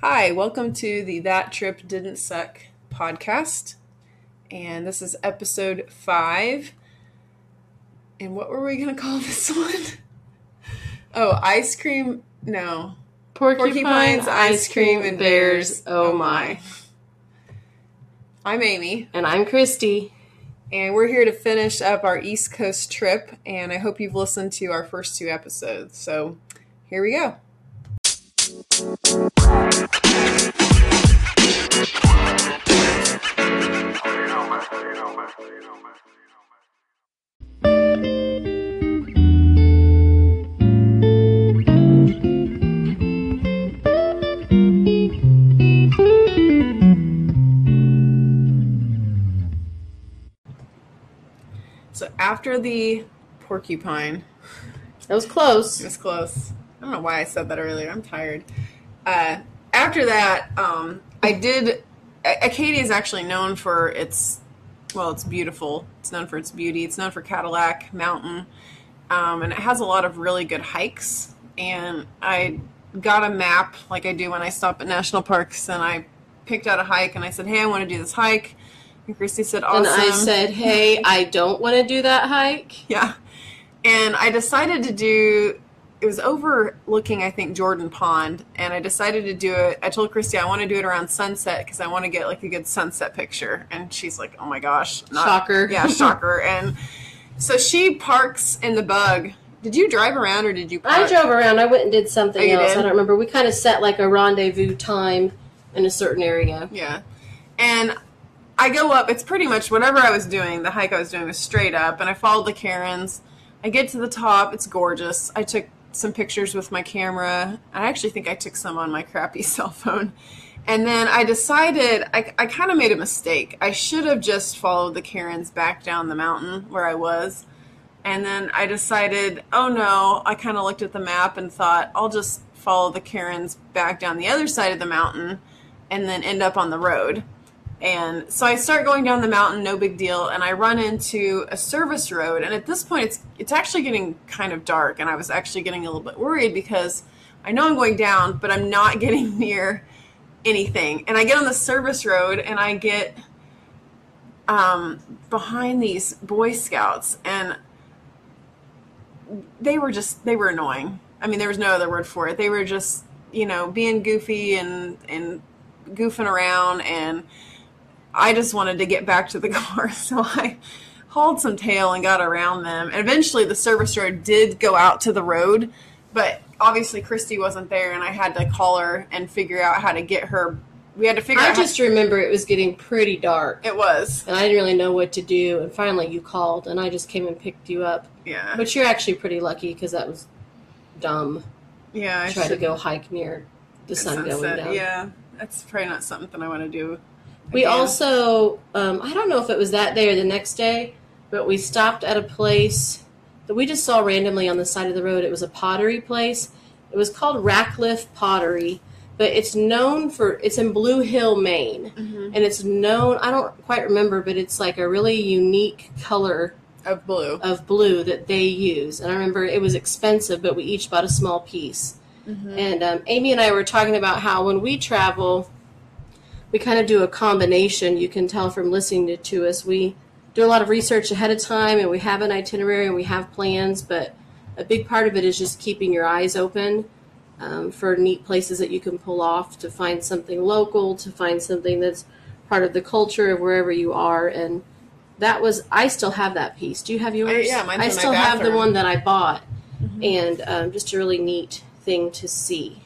Hi, welcome to the That Trip Didn't Suck podcast. And this is episode five. And what were we going to call this one? Oh, ice cream. No. Porcupines, ice cream, and bears. Oh, oh my. I'm Amy, And I'm Christy. and we're here to finish up our East Coast trip. And I hope you've listened to our first two episodes. So here we go. So after the porcupine, That was close. It was close. I don't know why I said that earlier. I'm tired. Uh, after that, um, I did. Acadia is actually known for its, well, it's beautiful. It's known for its beauty. It's known for Cadillac Mountain, um, and it has a lot of really good hikes. And I got a map like I do when I stop at national parks, and I picked out a hike, and I said, "Hey, I want to do this hike." And Christy said, "Awesome." And I said, hey, I don't want to do that hike. Yeah. And I decided to do it was overlooking I think Jordan Pond and I decided to do it. I told Christy I want to do it around sunset because I want to get like a good sunset picture and she's like, "Oh my gosh." Shocker. Yeah, shocker. and so she parks in the bug. Did you drive around or did you park? I drove around. I went and did something Oh, else. did? I don't remember. We kind of set like a rendezvous time in a certain area. Yeah. And I go up, it's pretty much whatever I was doing, the hike I was doing was straight up, and I followed the cairns. I get to the top, it's gorgeous. I took some pictures with my camera. I actually think I took some on my crappy cell phone. And then I decided, I, I kind of made a mistake. I should have just followed the cairns back down the mountain where I was. And then I decided, oh no, I kind of looked at the map and thought, I'll just follow the cairns back down the other side of the mountain and then end up on the road. And so I start going down the mountain, no big deal, and I run into a service road. And at this point, it's it's actually getting kind of dark, and I was actually getting a little bit worried because I know I'm going down, but I'm not getting near anything. And I get on the service road, and I get um, behind these Boy Scouts, and they were just they were annoying. I mean, there was no other word for it. They were just you know being goofy and and goofing around and I just wanted to get back to the car, so I hauled some tail and got around them. And eventually, the service road did go out to the road, but obviously, Christy wasn't there, and I had to call her and figure out how to get her. We had to figure out I just remember it was getting pretty dark. it was, And I didn't really know what to do. And finally, you called, and I just came and picked you up. yeah, But you're actually pretty lucky because that was dumb. yeah. I Try to should- go hike near the sun going sunset. down. Yeah, that's probably not something I want to do. We again. also, um, I don't know if it was that day or the next day, but we stopped at a place that we just saw randomly on the side of the road. It was a pottery place. It was called Rackliffe Pottery, but it's known for, it's in Blue Hill, Maine. Mhm. And it's known, I don't quite remember, but it's like a really unique color of blue. of blue that they use. And I remember it was expensive, but we each bought a small piece. Mhm. And um, Amy and I were talking about how when we travel, we kind of do a combination. You can tell from listening to, to us. We do a lot of research ahead of time and we have an itinerary and we have plans, but a big part of it is just keeping your eyes open um, for neat places that you can pull off to find something local, to find something that's part of the culture of wherever you are. And that was, I still have that piece. Do you have yours? I- yeah, mine's I in my still have the one that I bought. Mhm. And um, just a really neat thing to see.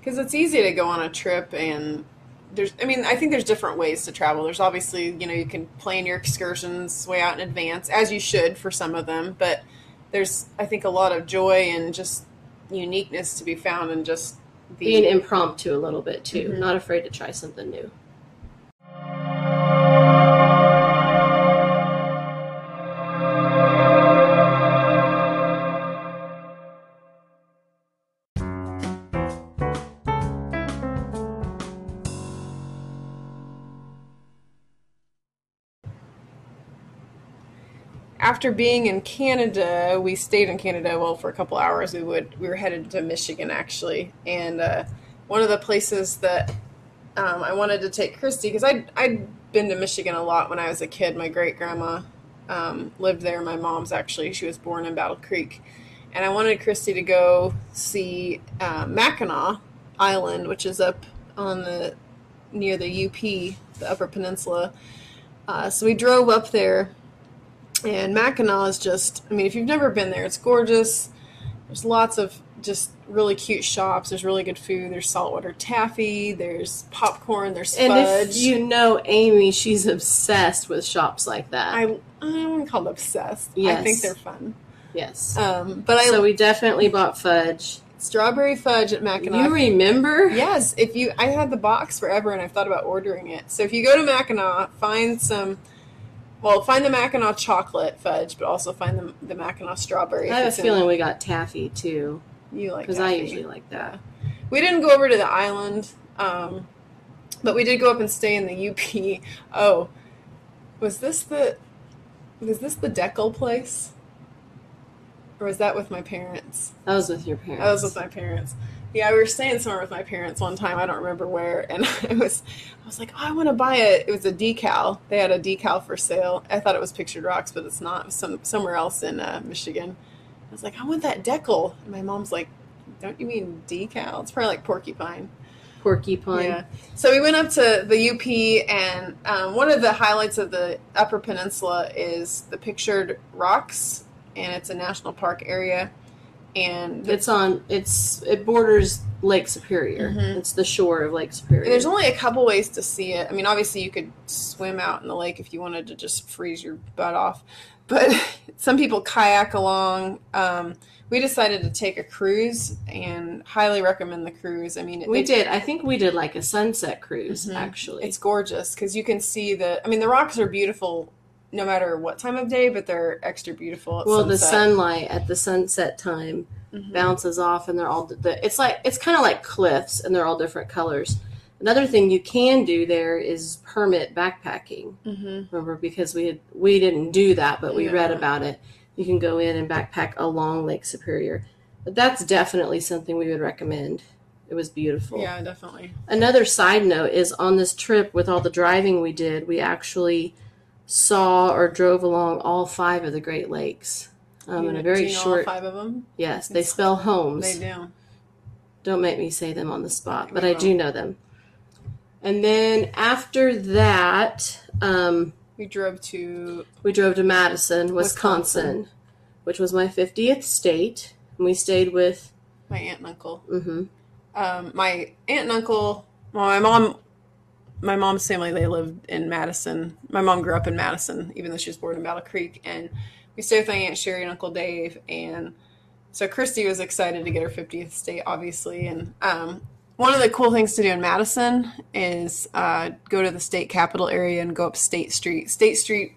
because it's easy to go on a trip and there's i mean i think there's different ways to travel there's obviously you know you can plan your excursions way out in advance as you should for some of them but there's i think a lot of joy and just uniqueness to be found in just the being impromptu a little bit too. Mhm. Not afraid to try something new. After being in Canada, we stayed in Canada well for a couple hours. We would we were headed to Michigan actually, and uh, one of the places that um, I wanted to take Christy because I I'd been to Michigan a lot when I was a kid. My great grandma um, lived there. My mom's actually she was born in Battle Creek, and I wanted Christy to go see uh, Mackinac Island, which is up on the near the UP, the Upper Peninsula. Uh, so we drove up there, and Mackinac is just, I mean, if you've never been there, it's gorgeous. There's lots of just really cute shops. There's really good food. There's saltwater taffy. There's popcorn. There's fudge. And if you know Amy, she's obsessed with shops like that. I, I wouldn't call them obsessed. I think they're fun. yes. Um, but I so we definitely bought fudge. strawberry fudge at Mackinac. You remember? Yes, if you, I had the box forever, and I've thought about ordering it. So if you go to Mackinac, find some, well, find the Mackinac chocolate fudge, but also find the the Mackinac strawberry. I have a feeling we got taffy too, you like because I usually like that. We didn't go over to the island, um, but we did go up and stay in the UP. Oh, was this the was this the Deckel place, or was that with my parents? That was with your parents. I was with my parents. Yeah, we were staying somewhere with my parents one time. I don't remember where, and I was, I was like, oh, I want to buy it. It was a decal. They had a decal for sale. I thought it was Pictured Rocks, but it's not. It some somewhere else in uh, Michigan. I was like, I want that decal. And my mom's like, Don't you mean decal? It's probably like porcupine. Porcupine. Yeah. So we went up to the UP, and um, one of the highlights of the Upper Peninsula is the Pictured Rocks, and it's a national park area. And It's on. It's it borders Lake Superior. Mhm. It's the shore of Lake Superior. there's only a couple ways to see it. I mean, obviously, you could swim out in the lake if you wanted to just freeze your butt off, but some people kayak along. Um, we decided to take a cruise, and highly recommend the cruise. I mean, it, we it- did. I think we did like a sunset cruise Mhm. actually. It's gorgeous because you can see the. I mean, the rocks are beautiful no matter what time of day, but they're extra beautiful. At well, the sunlight at the sunset time Mhm. bounces off, and they're all. The, it's like it's kind of like cliffs, and they're all different colors. Another thing you can do there is permit backpacking. Mhm. Remember, because we had we didn't do that, but we Yeah. read about it. You can go in and backpack along Lake Superior, but that's definitely something we would recommend. It was beautiful. Yeah, definitely. Another side note is on this trip with all the driving we did, we actually saw or drove along all five of the Great Lakes um, in a very short. five of them. Yes, they spell homes. They do. Don't make me say them on the spot, but We I do know them. And then after that, um, We drove to we drove to Madison, Wisconsin, Wisconsin. which was my 50th state. And we stayed with, my aunt and uncle. hmm um, my aunt and uncle well my mom my mom's family they lived in madison. My mom grew up in madison even though she was born in battle creek. And we stayed with my aunt sherry and uncle dave. And so christy was excited to get her 50th state obviously. And um, one of the cool things to do in madison is uh, go to the state capitol area and go up state street. State street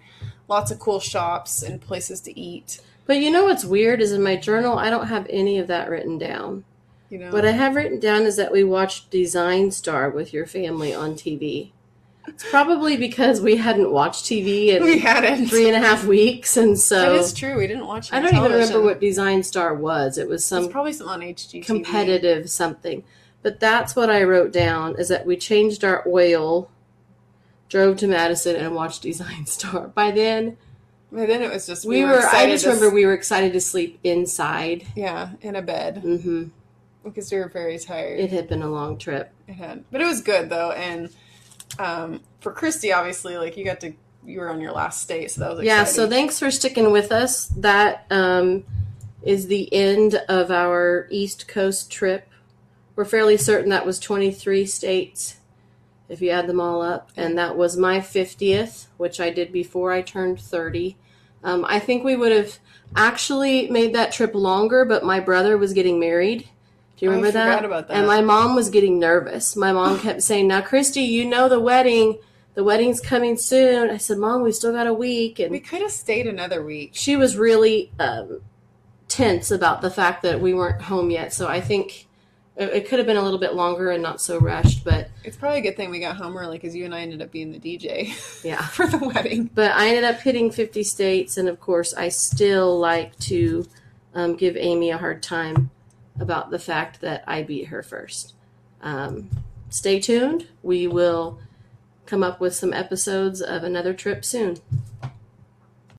lots of cool shops and places to eat. But you know what's weird is in my journal, I don't have any of that written down. You know What I have written down is that we watched Design Star with your family on TV. It's probably because we hadn't watched TV we in hadn't three and a half weeks, and so is true we didn't watch it I don't even remember what Design Star was. It was some probably something on HGTV. competitive something. But that's what I wrote down is that we changed our oil, drove to Madison, and watched Design Star. By then, But then it was just we, were. I just remember we were excited to sleep inside. yeah, in a bed hmm because we were very tired. It had been a long trip. It had, but it was good though. And um, for Christy, obviously, like you got to, you were on your last state, so that was Yeah, exciting. so thanks for sticking with us. That um, is the end of our East Coast trip. We're fairly certain that was 23 states, if you add them all up. And that was my 50th, which I did before I turned 30. Um, I think we would have actually made that trip longer, but my brother was getting married. Do you I remember that? about that. And my mom was getting nervous. My mom kept saying, Now, Christy, you know the wedding. The wedding's coming soon. I said, Mom, we still got a week. And we could have stayed another week. she was really um, tense about the fact that we weren't home yet. So I think it, it could have been a little bit longer and not so rushed. But It's probably a good thing we got home early because you and I ended up being the DJ yeah. for the wedding. But I ended up hitting 50 states. And of course, I still like to um, give Amy a hard time about the fact that I beat her first. Um, stay tuned. We will come up with some episodes of another trip soon.